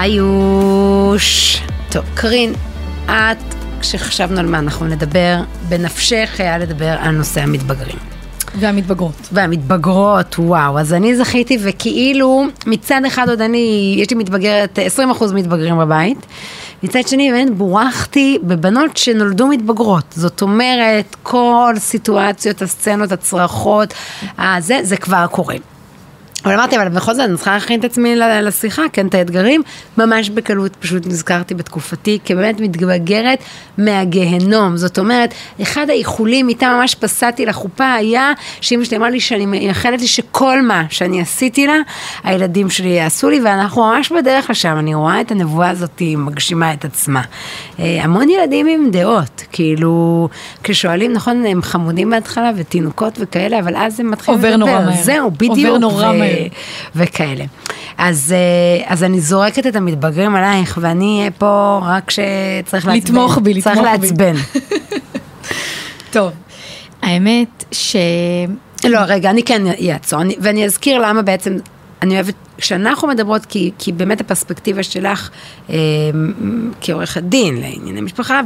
היוש. טוב, קרין, את, כשחשבנו על מה אנחנו נדבר, בנפשך היה לדבר על נושא המתבגרים. והמתבגרות. והמתבגרות, וואו. אז אני זכיתי, וכאילו, מצד אחד עוד אני, יש לי מתבגרת, 20% מתבגרים בבית. מצד שני, באמת בורחתי בבנות שנולדו מתבגרות. זאת אומרת, כל סיטואציות, הסצנות, הצרחות, זה, זה כבר קורה. אבל אמרתי, אבל בכל זאת אני צריכה להכין את עצמי לשיחה, כן, את האתגרים. ממש בקלות פשוט נזכרתי בתקופתי כבאמת מתבגרת מהגהנום. זאת אומרת, אחד האיחולים איתה ממש פסעתי לחופה היה שאמא שלי אמרה לי שאני מייחלת לי שכל מה שאני עשיתי לה, הילדים שלי יעשו לי, ואנחנו ממש בדרך לשם. אני רואה את הנבואה הזאת מגשימה את עצמה. אה, המון ילדים עם דעות, כאילו, כששואלים, נכון, הם חמודים בהתחלה ותינוקות וכאלה, אבל אז הם מתחילים לדבר. עובר נורא מהר. זהו, בדיוק. עובר נורא מהר. וכאלה. אז, אה, אז אני זורקת את המתבגרים עלייך, ואני אהיה פה רק כשצריך לעצבן. לתמוך בי, לתמוך בי. צריך לעצבן. טוב, האמת ש... לא, רגע, אני כן אעצור, ואני אזכיר למה בעצם אני אוהבת, כשאנחנו מדברות, כי, כי באמת הפרספקטיבה שלך אה, כעורכת דין לענייני משפחה,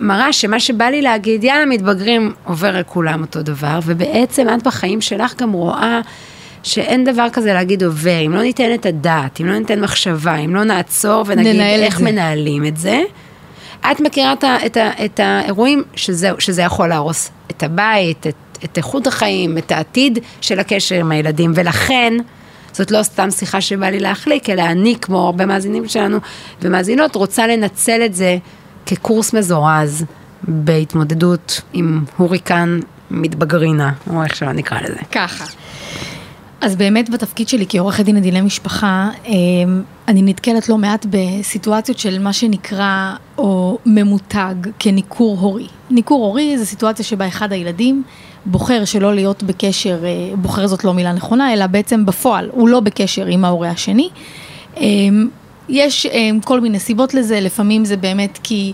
ומראה שמה שבא לי להגיד, יאללה, מתבגרים עובר על כולם אותו דבר, ובעצם את בחיים שלך גם רואה שאין דבר כזה להגיד עובר, אם לא ניתן את הדעת, אם לא ניתן מחשבה, אם לא נעצור ונגיד איך זה. מנהלים את זה. את מכירה את, את, את האירועים שזה, שזה יכול להרוס את הבית, את, את איכות החיים, את העתיד של הקשר עם הילדים, ולכן זאת לא סתם שיחה שבא לי להחליק, אלא אני, כמו הרבה מאזינים שלנו ומאזינות, רוצה לנצל את זה כקורס מזורז בהתמודדות עם הוריקן מתבגרינה, או איך שלא נקרא לזה. ככה. אז באמת בתפקיד שלי כעורכת דין לדיני משפחה, אמ, אני נתקלת לא מעט בסיטואציות של מה שנקרא או ממותג כניכור הורי. ניכור הורי זה סיטואציה שבה אחד הילדים בוחר שלא להיות בקשר, אה, בוחר זאת לא מילה נכונה, אלא בעצם בפועל הוא לא בקשר עם ההורה השני. אמ, יש אמ, כל מיני סיבות לזה, לפעמים זה באמת כי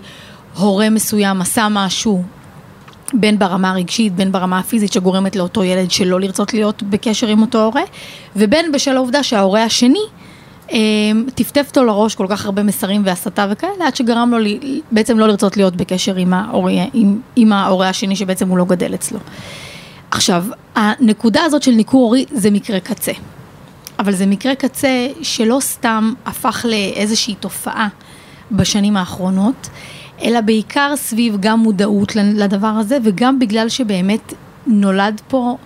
הורה מסוים עשה משהו בין ברמה הרגשית, בין ברמה הפיזית שגורמת לאותו ילד שלא לרצות להיות בקשר עם אותו הורה, ובין בשל העובדה שההורה השני אה, טפטף אותו לראש כל כך הרבה מסרים והסתה וכאלה, עד שגרם לו בעצם לא לרצות להיות בקשר עם ההורה, עם, עם ההורה השני שבעצם הוא לא גדל אצלו. עכשיו, הנקודה הזאת של ניכור הורי זה מקרה קצה. אבל זה מקרה קצה שלא סתם הפך לאיזושהי תופעה בשנים האחרונות, אלא בעיקר סביב גם מודעות לדבר הזה, וגם בגלל שבאמת נולד פה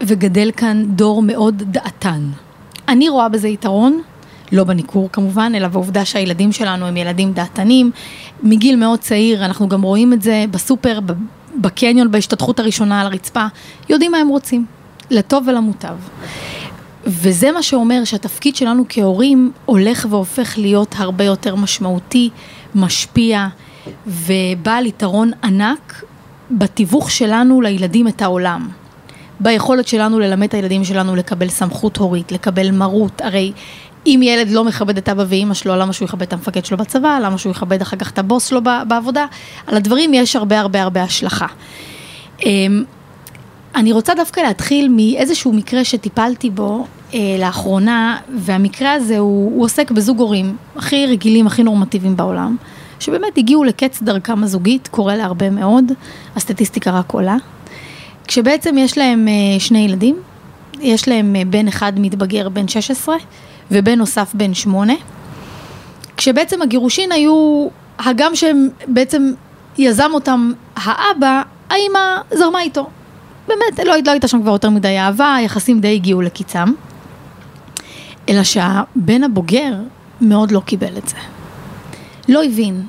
וגדל כאן דור מאוד דעתן. אני רואה בזה יתרון, לא בניכור כמובן, אלא בעובדה שהילדים שלנו הם ילדים דעתנים. מגיל מאוד צעיר, אנחנו גם רואים את זה בסופר, בקניון, בהשתתחות הראשונה על הרצפה, יודעים מה הם רוצים, לטוב ולמוטב. וזה מה שאומר שהתפקיד שלנו כהורים הולך והופך להיות הרבה יותר משמעותי, משפיע, ובעל יתרון ענק בתיווך שלנו לילדים את העולם. ביכולת שלנו ללמד את הילדים שלנו לקבל סמכות הורית, לקבל מרות, הרי אם ילד לא מכבד את אבא ואימא שלו, למה שהוא יכבד את המפקד שלו בצבא, למה שהוא יכבד אחר כך את הבוס שלו בעבודה, על הדברים יש הרבה הרבה הרבה השלכה. אמ, אני רוצה דווקא להתחיל מאיזשהו מקרה שטיפלתי בו אה, לאחרונה, והמקרה הזה הוא, הוא עוסק בזוג הורים הכי רגילים, הכי נורמטיביים בעולם. שבאמת הגיעו לקץ דרכם הזוגית, קורה להרבה מאוד, הסטטיסטיקה רק עולה. כשבעצם יש להם אה, שני ילדים, יש להם אה, בן אחד מתבגר בן 16 ובן נוסף בן 8, כשבעצם הגירושין היו, הגם שהם בעצם יזם אותם האבא, האמא זרמה איתו. באמת, לא, לא הייתה שם כבר יותר מדי אהבה, היחסים די הגיעו לקיצם. אלא שהבן הבוגר מאוד לא קיבל את זה. לא הבין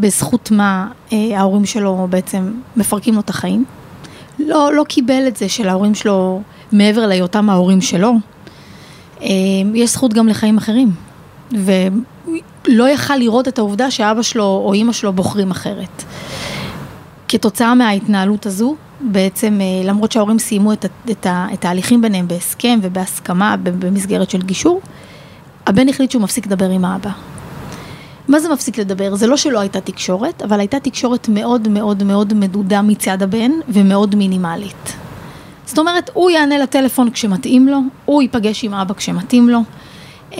בזכות מה אה, ההורים שלו בעצם מפרקים לו את החיים. לא, לא קיבל את זה שלהורים שלו, מעבר להיותם ההורים שלו, אה, יש זכות גם לחיים אחרים. ולא יכל לראות את העובדה שאבא שלו או אימא שלו בוחרים אחרת. כתוצאה מההתנהלות הזו, בעצם אה, למרות שההורים סיימו את, את, את ההליכים ביניהם בהסכם ובהסכמה במסגרת של גישור, הבן החליט שהוא מפסיק לדבר עם האבא. מה זה מפסיק לדבר? זה לא שלא הייתה תקשורת, אבל הייתה תקשורת מאוד מאוד מאוד מדודה מצד הבן ומאוד מינימלית. זאת אומרת, הוא יענה לטלפון כשמתאים לו, הוא ייפגש עם אבא כשמתאים לו. Um,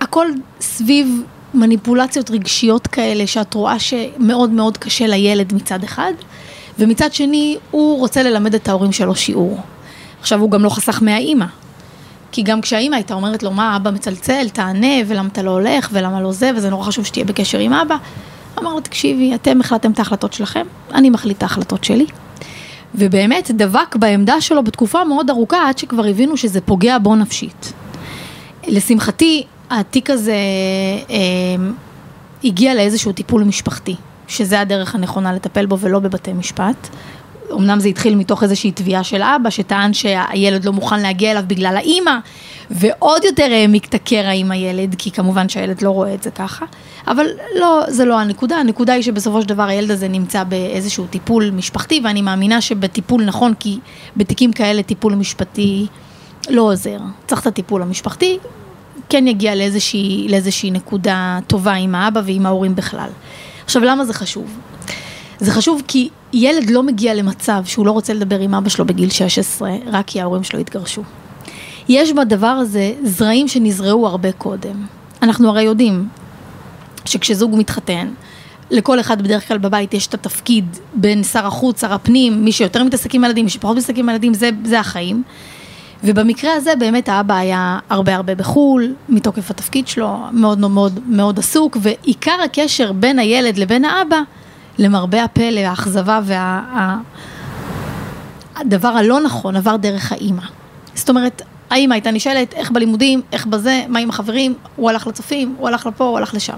הכל סביב מניפולציות רגשיות כאלה, שאת רואה שמאוד מאוד קשה לילד מצד אחד, ומצד שני, הוא רוצה ללמד את ההורים שלו שיעור. עכשיו, הוא גם לא חסך מהאימא. כי גם כשהאימא הייתה אומרת לו, מה, אבא מצלצל, תענה, ולמה אתה לא הולך, ולמה לא זה, וזה נורא חשוב שתהיה בקשר עם אבא, אמר לו, תקשיבי, אתם החלטתם את ההחלטות שלכם, אני מחליט את ההחלטות שלי. ובאמת דבק בעמדה שלו בתקופה מאוד ארוכה, עד שכבר הבינו שזה פוגע בו נפשית. לשמחתי, התיק הזה אה, הגיע לאיזשהו טיפול משפחתי, שזה הדרך הנכונה לטפל בו ולא בבתי משפט. אמנם זה התחיל מתוך איזושהי תביעה של אבא, שטען שהילד לא מוכן להגיע אליו בגלל האימא, ועוד יותר העמיק את הקרע עם הילד, כי כמובן שהילד לא רואה את זה ככה. אבל לא, זה לא הנקודה, הנקודה היא שבסופו של דבר הילד הזה נמצא באיזשהו טיפול משפחתי, ואני מאמינה שבטיפול נכון, כי בתיקים כאלה טיפול משפטי לא עוזר. צריך את הטיפול המשפחתי, כן יגיע לאיזושהי, לאיזושהי נקודה טובה עם האבא ועם ההורים בכלל. עכשיו, למה זה חשוב? זה חשוב כי ילד לא מגיע למצב שהוא לא רוצה לדבר עם אבא שלו בגיל 16, רק כי ההורים שלו התגרשו. יש בדבר הזה זרעים שנזרעו הרבה קודם. אנחנו הרי יודעים שכשזוג מתחתן, לכל אחד בדרך כלל בבית יש את התפקיד בין שר החוץ, שר הפנים, מי שיותר מתעסק עם ילדים, מי שפחות מתעסק עם ילדים, זה, זה החיים. ובמקרה הזה באמת האבא היה הרבה הרבה בחו"ל, מתוקף התפקיד שלו, מאוד מאוד מאוד עסוק, ועיקר הקשר בין הילד לבין האבא, למרבה הפלא, האכזבה והדבר וה... הלא נכון עבר דרך האימא. זאת אומרת, האימא הייתה נשאלת איך בלימודים, איך בזה, מה עם החברים, הוא הלך לצופים, הוא הלך לפה, הוא הלך לשם.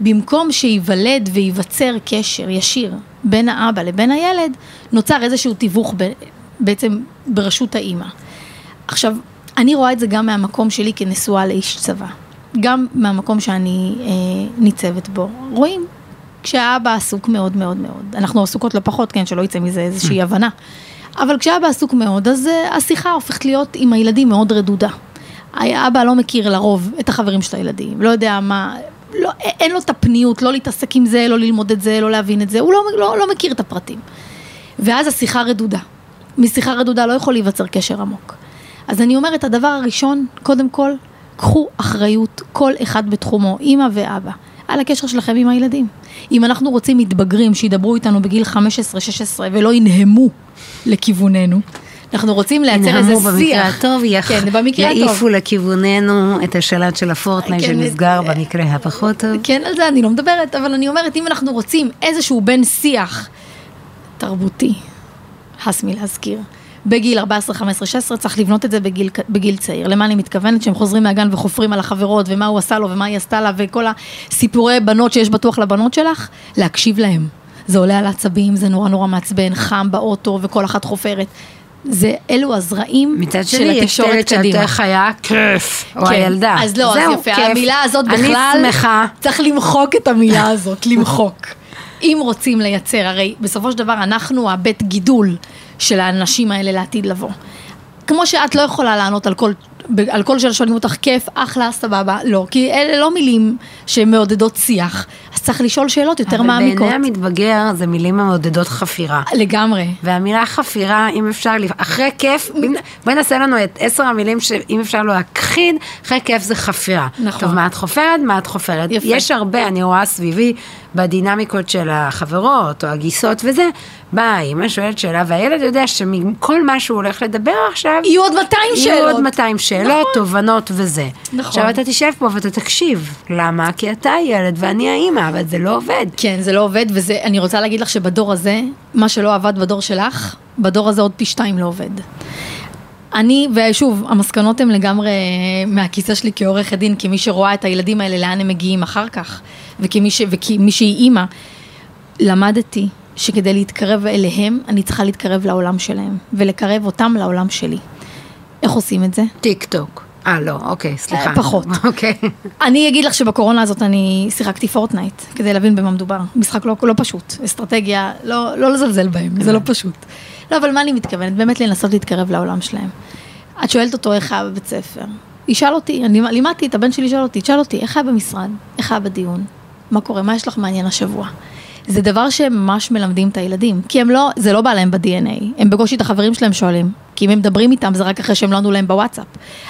במקום שייוולד וייווצר קשר ישיר בין האבא לבין הילד, נוצר איזשהו תיווך ב, בעצם ברשות האימא. עכשיו, אני רואה את זה גם מהמקום שלי כנשואה לאיש צבא, גם מהמקום שאני אה, ניצבת בו. רואים, כשהאבא עסוק מאוד מאוד מאוד, אנחנו עסוקות לא פחות, כן, שלא יצא מזה איזושהי mm. הבנה, אבל כשאבא עסוק מאוד, אז אה, השיחה הופכת להיות עם הילדים מאוד רדודה. האבא לא מכיר לרוב את החברים של הילדים, לא יודע מה, לא, אין לו את הפניות, לא להתעסק עם זה, לא ללמוד את זה, לא להבין את זה, הוא לא, לא, לא מכיר את הפרטים. ואז השיחה רדודה. משיחה רדודה לא יכול להיווצר קשר עמוק. אז אני אומרת, הדבר הראשון, קודם כל, קחו אחריות, כל אחד בתחומו, אימא ואבא, על הקשר שלכם עם הילדים. אם אנחנו רוצים מתבגרים שידברו איתנו בגיל 15-16 ולא ינהמו לכיווננו, אנחנו רוצים לייצר איזה שיח. במקרה הטוב, יח... כן, במקרה הטוב. יעיפו לכיווננו את השלט של הפורטנייט כן, שנסגר אה, במקרה הפחות טוב. כן, על זה אני לא מדברת, אבל אני אומרת, אם אנחנו רוצים איזשהו בן שיח תרבותי, הס מלהזכיר. בגיל 14, 15, 16, צריך לבנות את זה בגיל, בגיל צעיר. למה אני מתכוונת? שהם חוזרים מהגן וחופרים על החברות, ומה הוא עשה לו, ומה היא עשתה לה, וכל הסיפורי בנות שיש בטוח לבנות שלך, להקשיב להם. זה עולה על עצבים, זה נורא נורא מעצבן, חם באוטו, וכל אחת חופרת. זה, אלו הזרעים של התקשורת קדימה. מצד שני, יש תלת שאתה חיה כיף, או כן. הילדה. אז לא, זהו, אז יפה, כיף. המילה הזאת בכלל, אני שמחה. צריך למחוק את המילה הזאת, למחוק. אם רוצים לייצר, הרי בסופו של דבר אנחנו הבית גידול של האנשים האלה לעתיד לבוא. כמו שאת לא יכולה לענות על כל, על כל שאלה שואלים אותך כיף, אחלה, סבבה, לא, כי אלה לא מילים שמעודדות שיח, אז צריך לשאול שאלות יותר אבל מעמיקות. אבל בעיני המתבגר זה מילים המעודדות חפירה. לגמרי. והמילה חפירה, אם אפשר, אחרי כיף, בואי נעשה לנו את עשר המילים שאם אפשר להכחיד, אחרי כיף זה חפירה. נכון. טוב, מה את חופרת? מה את חופרת? יפה. יש הרבה, אני רואה סביבי, בדינמיקות של החברות או הגיסות וזה, באה אימא שואלת שאלה והילד יודע שמכל מה שהוא הולך לדבר עכשיו, יהיו עוד 200 שאלות. יהיו עוד 200 שאלות, נכון. תובנות וזה. נכון. עכשיו אתה תשב פה ואתה תקשיב, למה? כי אתה הילד ואני האימא, אבל זה לא עובד. כן, זה לא עובד, ואני רוצה להגיד לך שבדור הזה, מה שלא עבד בדור שלך, בדור הזה עוד פי שתיים לא עובד. אני, ושוב, המסקנות הן לגמרי מהכיסא שלי כעורכת דין, כמי שרואה את הילדים האלה, לאן הם מגיעים אחר כך, וכמי, ש, וכמי שהיא אימא, למדתי שכדי להתקרב אליהם, אני צריכה להתקרב לעולם שלהם, ולקרב אותם לעולם שלי. איך עושים את זה? טיק טוק. אה, לא, אוקיי, סליחה. אה, פחות. אוקיי. אני אגיד לך שבקורונה הזאת אני שיחקתי Fortnite, כדי להבין במה מדובר. משחק לא, לא פשוט, אסטרטגיה, לא, לא לזלזל בהם, זה לא פשוט. לא, אבל מה אני מתכוונת? באמת לנסות להתקרב לעולם שלהם. את שואלת אותו איך היה בבית ספר. ישאל אותי, אני לימדתי את הבן שלי לשאול אותי, תשאל אותי, איך היה במשרד? איך היה בדיון? מה קורה? מה יש לך מעניין השבוע? זה דבר שהם ממש מלמדים את הילדים, כי הם לא, זה לא בא להם ב-DNA, הם בקושי את החברים שלהם שואלים, כי אם הם מדברים איתם זה רק אחרי שהם לא ענו להם בוואטסאפ.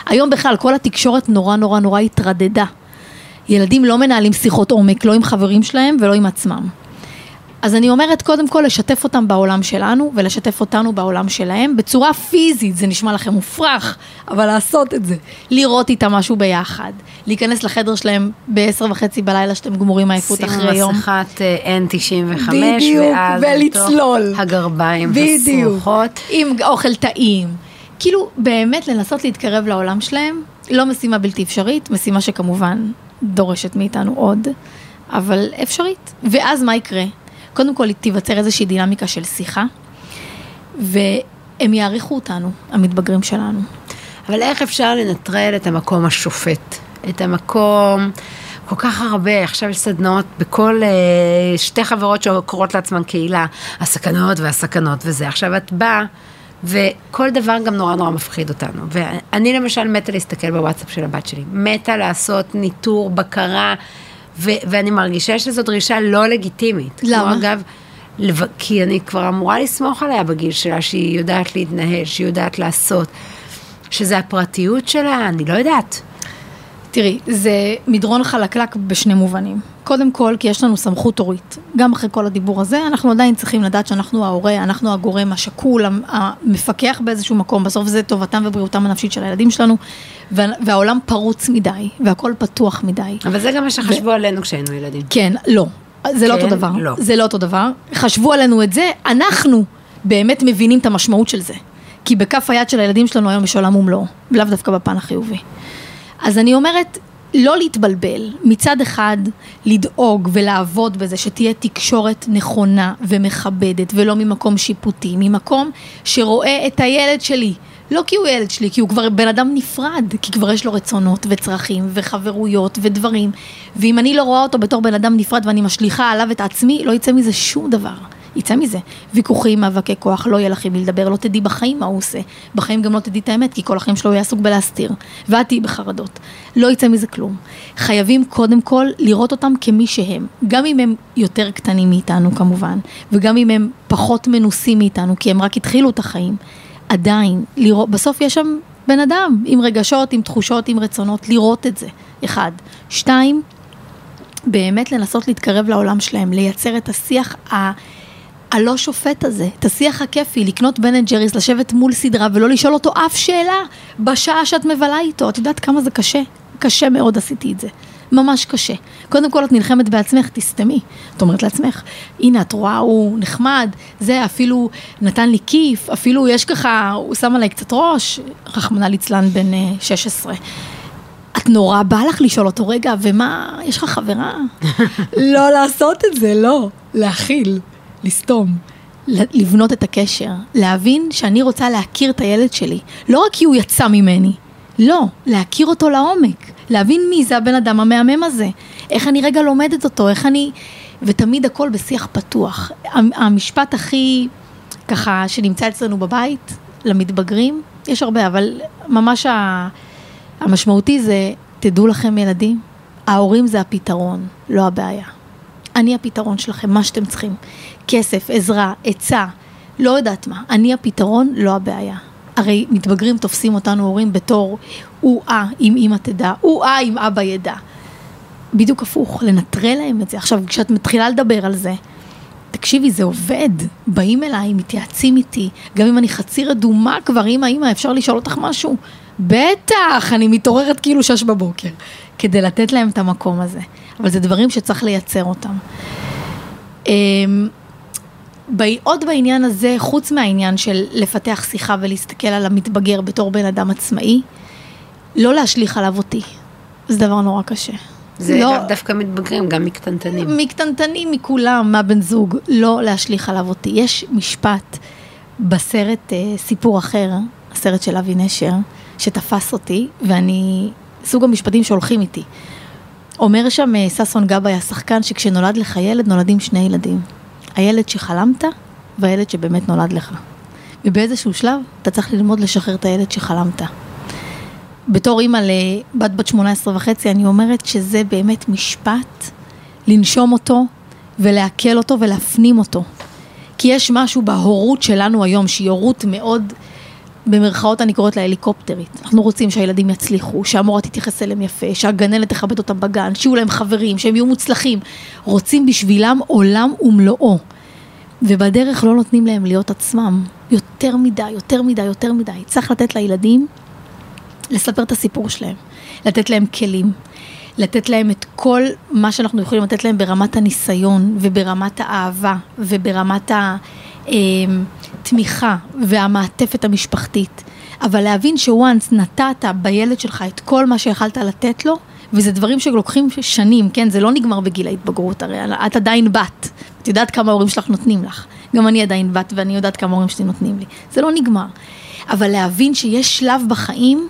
היום בכלל כל התקשורת נורא נורא נורא התרדדה. ילדים לא מנהלים שיחות עומק, לא עם חברים שלהם ולא עם עצמם. אז אני אומרת קודם כל לשתף אותם בעולם שלנו ולשתף אותנו בעולם שלהם בצורה פיזית, זה נשמע לכם מופרך, אבל לעשות את זה, לראות איתם משהו ביחד, להיכנס לחדר שלהם ב-10 וחצי בלילה שאתם גמורים מעייפות אחרי יום. שימו מסכת אה, N95, בדיוק, ואז ולצלול. הגרביים בדיוק, הסרוחות. עם אוכל טעים. כאילו, באמת לנסות להתקרב לעולם שלהם, לא משימה בלתי אפשרית, משימה שכמובן דורשת מאיתנו עוד, אבל אפשרית. ואז מה יקרה? קודם כל תיווצר איזושהי דינמיקה של שיחה, והם יעריכו אותנו, המתבגרים שלנו. אבל איך אפשר לנטרל את המקום השופט? את המקום, כל כך הרבה, עכשיו יש סדנאות בכל אה, שתי חברות שקוראות לעצמן קהילה, הסכנות והסכנות וזה. עכשיו את באה, וכל דבר גם נורא נורא מפחיד אותנו. ואני למשל מתה להסתכל בוואטסאפ של הבת שלי, מתה לעשות ניטור, בקרה, ו- ואני מרגישה שזו דרישה לא לגיטימית. למה? כמו, אגב, לב- כי אני כבר אמורה לסמוך עליה בגיל שלה, שהיא יודעת להתנהל, שהיא יודעת לעשות. שזה הפרטיות שלה, אני לא יודעת. תראי, זה מדרון חלקלק בשני מובנים. קודם כל, כי יש לנו סמכות הורית. גם אחרי כל הדיבור הזה, אנחנו עדיין צריכים לדעת שאנחנו ההורה, אנחנו הגורם השקול, המפקח באיזשהו מקום, בסוף זה טובתם ובריאותם הנפשית של הילדים שלנו, וה- והעולם פרוץ מדי, והכל פתוח מדי. אבל זה גם מה שחשבו עלינו כשהיינו ילדים. כן, לא. זה לא כן, אותו דבר. לא. זה לא אותו דבר. חשבו עלינו את זה, אנחנו באמת מבינים את המשמעות של זה. כי בכף היד של הילדים שלנו היום יש עולם ומלואו, לאו דווקא בפן החיובי. אז אני אומרת, לא להתבלבל, מצד אחד לדאוג ולעבוד בזה שתהיה תקשורת נכונה ומכבדת ולא ממקום שיפוטי, ממקום שרואה את הילד שלי. לא כי הוא ילד שלי, כי הוא כבר בן אדם נפרד, כי כבר יש לו רצונות וצרכים וחברויות ודברים, ואם אני לא רואה אותו בתור בן אדם נפרד ואני משליכה עליו את עצמי, לא יצא מזה שום דבר. יצא מזה. ויכוחים, מאבקי כוח, לא יהיה לך עם מי לדבר, לא תדעי בחיים מה הוא עושה. בחיים גם לא תדעי את האמת, כי כל החיים שלו יהיה עסוק בלהסתיר. ואת תהיי בחרדות. לא יצא מזה כלום. חייבים קודם כל לראות אותם כמי שהם. גם אם הם יותר קטנים מאיתנו כמובן, וגם אם הם פחות מנוסים מאיתנו, כי הם רק התחילו את החיים. עדיין, לראות, בסוף יש שם בן אדם עם רגשות, עם תחושות, עם רצונות, לראות את זה. אחד. שתיים, באמת לנסות להתקרב לעולם שלהם, לייצר את השיח ה... הלא שופט הזה, את השיח הכיפי, לקנות Ben and Jerry's, לשבת מול סדרה ולא לשאול אותו אף שאלה בשעה שאת מבלה איתו. את יודעת כמה זה קשה? קשה מאוד עשיתי את זה. ממש קשה. קודם כל את נלחמת בעצמך, תסתמי. את אומרת לעצמך, הנה את רואה, הוא נחמד, זה אפילו נתן לי כיף, אפילו יש ככה, הוא שם עליי קצת ראש, רחמנא ליצלן בן אה, 16. את נורא בא לך לשאול אותו, רגע, ומה, יש לך חברה? לא לעשות את זה, לא. להכיל, לסתום, לבנות את הקשר, להבין שאני רוצה להכיר את הילד שלי, לא רק כי הוא יצא ממני, לא, להכיר אותו לעומק, להבין מי זה הבן אדם המהמם הזה, איך אני רגע לומדת אותו, איך אני... ותמיד הכל בשיח פתוח. המ- המשפט הכי, ככה, שנמצא אצלנו בבית, למתבגרים, יש הרבה, אבל ממש ה... המשמעותי זה, תדעו לכם ילדים, ההורים זה הפתרון, לא הבעיה. אני הפתרון שלכם, מה שאתם צריכים. כסף, עזרה, עצה, לא יודעת מה. אני הפתרון, לא הבעיה. הרי מתבגרים תופסים אותנו הורים בתור הוא-אה אם אמא תדע, הוא-אה אם אבא ידע. בדיוק הפוך, לנטרל להם את זה. עכשיו, כשאת מתחילה לדבר על זה, תקשיבי, זה עובד. באים אליי, מתייעצים איתי, גם אם אני חצי רדומה כבר, אמא, אמא, אפשר לשאול אותך משהו? בטח, אני מתעוררת כאילו שש בבוקר, כדי לתת להם את המקום הזה. אבל זה דברים שצריך לייצר אותם. אמ, עוד בעניין הזה, חוץ מהעניין של לפתח שיחה ולהסתכל על המתבגר בתור בן אדם עצמאי, לא להשליך עליו אותי. זה דבר נורא קשה. זה לא, לאו דווקא מתבגרים, גם מקטנטנים. מקטנטנים מכולם, מה בן זוג, לא להשליך עליו אותי. יש משפט בסרט אה, סיפור אחר, הסרט של אבי נשר, שתפס אותי, ואני, סוג המשפטים שהולכים איתי. אומר שם אה, ששון גבאי, השחקן, שכשנולד לך ילד, נולדים שני ילדים. הילד שחלמת, והילד שבאמת נולד לך. ובאיזשהו שלב, אתה צריך ללמוד לשחרר את הילד שחלמת. בתור אימא לבת בת 18 וחצי, אני אומרת שזה באמת משפט, לנשום אותו ולעכל אותו ולהפנים אותו. כי יש משהו בהורות שלנו היום, שהיא הורות מאוד במרכאות אני קוראת לה הליקופטרית. אנחנו רוצים שהילדים יצליחו, שהמורה תתייחס אליהם יפה, שהגננת תכבד אותם בגן, שיהיו להם חברים, שהם יהיו מוצלחים. רוצים בשבילם עולם ומלואו. ובדרך לא נותנים להם להיות עצמם. יותר מדי, יותר מדי, יותר מדי. צריך לתת לילדים לספר את הסיפור שלהם, לתת להם כלים, לתת להם את כל מה שאנחנו יכולים לתת להם ברמת הניסיון וברמת האהבה וברמת התמיכה והמעטפת המשפחתית. אבל להבין שוואנס נתת בילד שלך את כל מה שיכלת לתת לו, וזה דברים שלוקחים שנים, כן? זה לא נגמר בגיל ההתבגרות, הרי את עדיין בת, את יודעת כמה ההורים שלך נותנים לך. גם אני עדיין בת ואני יודעת כמה ההורים שלי נותנים לי. זה לא נגמר. אבל להבין שיש שלב בחיים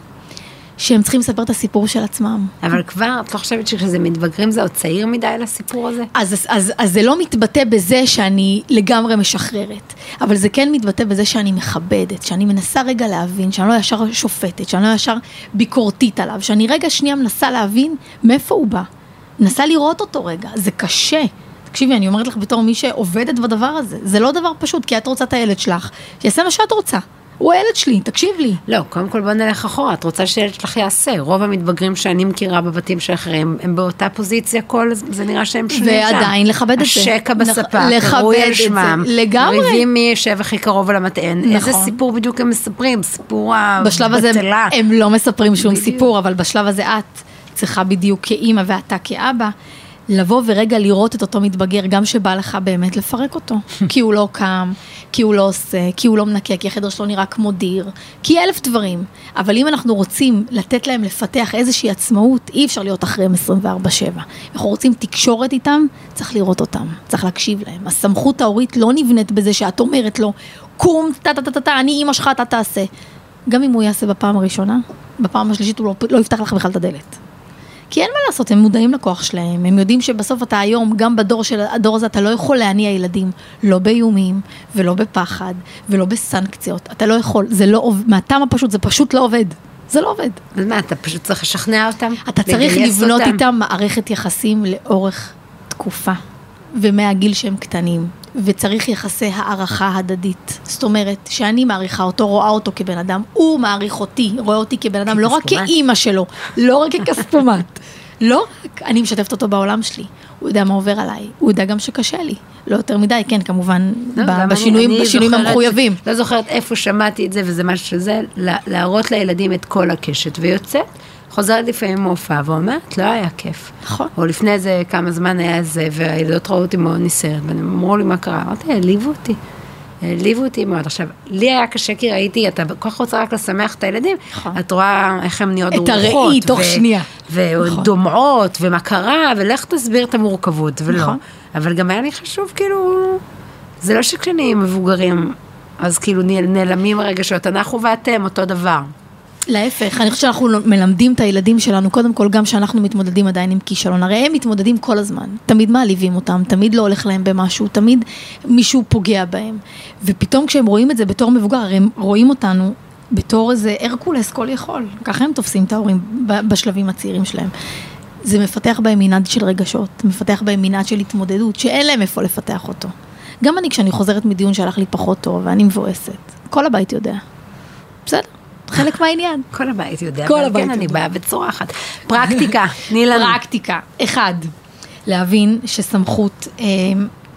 שהם צריכים לספר את הסיפור של עצמם. אבל כבר, את לא חושבת שכשזה מתבגרים זה עוד צעיר מדי לסיפור הזה? אז, אז, אז, אז זה לא מתבטא בזה שאני לגמרי משחררת, אבל זה כן מתבטא בזה שאני מכבדת, שאני מנסה רגע להבין, שאני לא ישר שופטת, שאני לא ישר ביקורתית עליו, שאני רגע שנייה מנסה להבין מאיפה הוא בא. מנסה לראות אותו רגע, זה קשה. תקשיבי, אני אומרת לך בתור מי שעובדת בדבר הזה, זה לא דבר פשוט, כי את רוצה את הילד שלך, שיעשה מה שאת רוצה. הוא הילד שלי, תקשיב לי. לא, קודם כל בוא נלך אחורה, את רוצה שהילד שלך יעשה. רוב המתבגרים שאני מכירה בבתים של אחרים, הם באותה פוזיציה, כל זה נראה שהם שונים שם. ועדיין לכבד את זה. השקע בספה, קרוי על שמם. לגמרי. ריבים מי יושב הכי קרוב על המטען. נכון. איזה סיפור בדיוק הם מספרים, סיפור הבטלה. בשלב הזה הם לא מספרים שום בדיוק. סיפור, אבל בשלב הזה את צריכה בדיוק כאימא ואתה כאבא. לבוא ורגע לראות את אותו מתבגר, גם שבא לך באמת לפרק אותו. כי הוא לא קם, כי הוא לא עושה, כי הוא לא מנקה, כי החדר שלו נראה כמו דיר, כי אלף דברים. אבל אם אנחנו רוצים לתת להם לפתח איזושהי עצמאות, אי אפשר להיות אחריהם 24-7. אנחנו רוצים תקשורת איתם, צריך לראות אותם, צריך להקשיב להם. הסמכות ההורית לא נבנית בזה שאת אומרת לו, קום, טה טה טה טה, אני אימא שלך, אתה תעשה. גם אם הוא יעשה בפעם הראשונה, בפעם השלישית הוא לא, לא יפתח לך בכלל את הדלת. כי אין מה לעשות, הם מודעים לכוח שלהם, הם יודעים שבסוף אתה היום, גם בדור של הדור הזה, אתה לא יכול להניע ילדים, לא באיומים, ולא בפחד, ולא בסנקציות, אתה לא יכול, זה לא עובד, מהטעם הפשוט, זה פשוט לא עובד. זה לא עובד. אז מה, אתה פשוט צריך לשכנע אותם? אתה צריך לבנות אותם. איתם מערכת יחסים לאורך תקופה, ומהגיל שהם קטנים. וצריך יחסי הערכה הדדית. זאת אומרת, שאני מעריכה אותו, רואה אותו כבן אדם, הוא מעריך אותי, רואה אותי כבן אדם, לא רק כאימא שלו, לא רק ככספומט. לא רק אני משתפת אותו בעולם שלי, הוא יודע מה עובר עליי, הוא יודע גם שקשה לי. לא יותר מדי, כן, כמובן, לא, בשינויים, אני, בשינויים המחויבים. לא זוכרת איפה שמעתי את זה, וזה משהו שזה, להראות לילדים את כל הקשת, ויוצאת. חוזרת לפעמים מהופעה ואומרת, לא היה כיף. נכון. או לפני איזה כמה זמן היה זה, והילדות ראו אותי מאוד נסערת, והם אמרו לי מה קרה, אמרתי, העליבו אותי. העליבו אותי מאוד. עכשיו, לי היה קשה כי ראיתי, אתה כל כך רוצה רק לשמח את הילדים, נכון. את רואה איך הן נהיות רוחות. את הראי תוך שנייה. ודומעות, נכון. ומה קרה, ולך תסביר את המורכבות, ולא. נכון. אבל גם היה לי חשוב, כאילו, זה לא שכשנהיים מבוגרים, אז כאילו נעלמים הרגשות, אנחנו ואתם אותו דבר. להפך, אני חושבת שאנחנו מלמדים את הילדים שלנו, קודם כל גם שאנחנו מתמודדים עדיין עם כישלון, הרי הם מתמודדים כל הזמן, תמיד מעליבים אותם, תמיד לא הולך להם במשהו, תמיד מישהו פוגע בהם, ופתאום כשהם רואים את זה בתור מבוגר, הרי הם רואים אותנו בתור איזה הרקולס כל יכול, ככה הם תופסים את ההורים בשלבים הצעירים שלהם. זה מפתח בהם מנעד של רגשות, מפתח בהם מנעד של התמודדות, שאין להם איפה לפתח אותו. גם אני, כשאני חוזרת מדיון שהלך לי פחות טוב, ואני מבואסת, כל הבית יודע. בסדר. חלק מהעניין. כל הבית יודע, כל הבית כן, יודע. אני באה וצורחת. פרקטיקה, תני לנו. פרקטיקה. אחד, להבין שסמכות אה,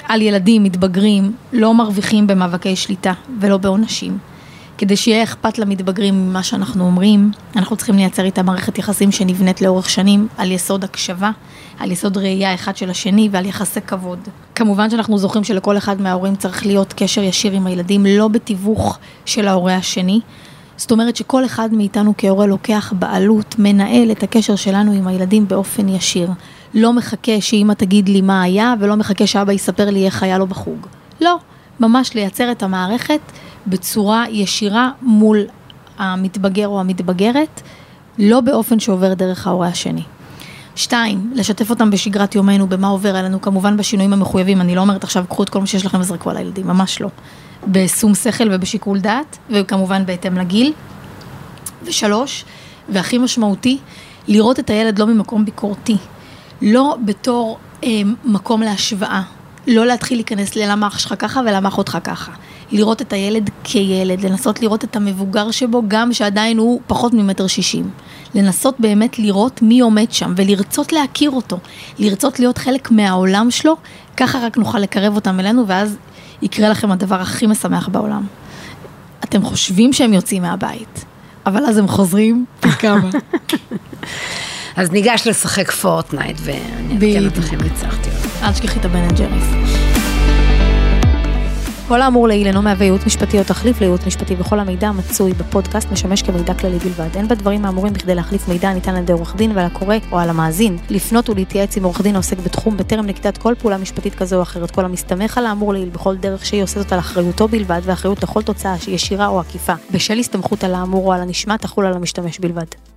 על ילדים מתבגרים לא מרוויחים במאבקי שליטה ולא בעונשים. כדי שיהיה אכפת למתבגרים ממה שאנחנו אומרים, אנחנו צריכים לייצר איתם מערכת יחסים שנבנית לאורך שנים על יסוד הקשבה, על יסוד ראייה אחד של השני ועל יחסי כבוד. כמובן שאנחנו זוכרים שלכל אחד מההורים צריך להיות קשר ישיר עם הילדים, לא בתיווך של ההורה השני, זאת אומרת שכל אחד מאיתנו כהורה לוקח בעלות, מנהל את הקשר שלנו עם הילדים באופן ישיר. לא מחכה שאמא תגיד לי מה היה, ולא מחכה שאבא יספר לי איך היה לו בחוג. לא, ממש לייצר את המערכת בצורה ישירה מול המתבגר או המתבגרת, לא באופן שעובר דרך ההורה השני. שתיים, לשתף אותם בשגרת יומנו, במה עובר עלינו, כמובן בשינויים המחויבים, אני לא אומרת עכשיו, קחו את כל מה שיש לכם וזרקו על הילדים, ממש לא. בשום שכל ובשיקול דעת, וכמובן בהתאם לגיל. ושלוש, והכי משמעותי, לראות את הילד לא ממקום ביקורתי, לא בתור אה, מקום להשוואה, לא להתחיל להיכנס ללמה אח שלך ככה ולמה אחותך ככה, לראות את הילד כילד, לנסות לראות את המבוגר שבו, גם שעדיין הוא פחות ממטר שישים. לנסות באמת לראות מי עומד שם ולרצות להכיר אותו, לרצות להיות חלק מהעולם שלו, ככה רק נוכל לקרב אותם אלינו ואז יקרה לכם הדבר הכי משמח בעולם. אתם חושבים שהם יוצאים מהבית, אבל אז הם חוזרים פי כמה. אז ניגש לשחק Fortnite, ואני אותך אם ניצחתי. אל תשכחי את ה Ben and Jerry's. כל האמור לעיל אינו מהווה ייעוץ משפטי או תחליף לייעוץ משפטי וכל המידע המצוי בפודקאסט משמש כמידע כללי בלבד. אין בדברים האמורים בכדי להחליף מידע הניתן על ידי עורך דין ועל הקורא או על המאזין. לפנות ולהתייעץ עם עורך דין העוסק בתחום בטרם נקיטת כל פעולה משפטית כזו או אחרת. כל המסתמך על האמור לעיל בכל דרך שהיא עושה זאת על אחריותו בלבד ואחריות לכל תוצאה ישירה או עקיפה. בשל הסתמכות על האמור או על הנשמע תחול על המשתמש בלבד.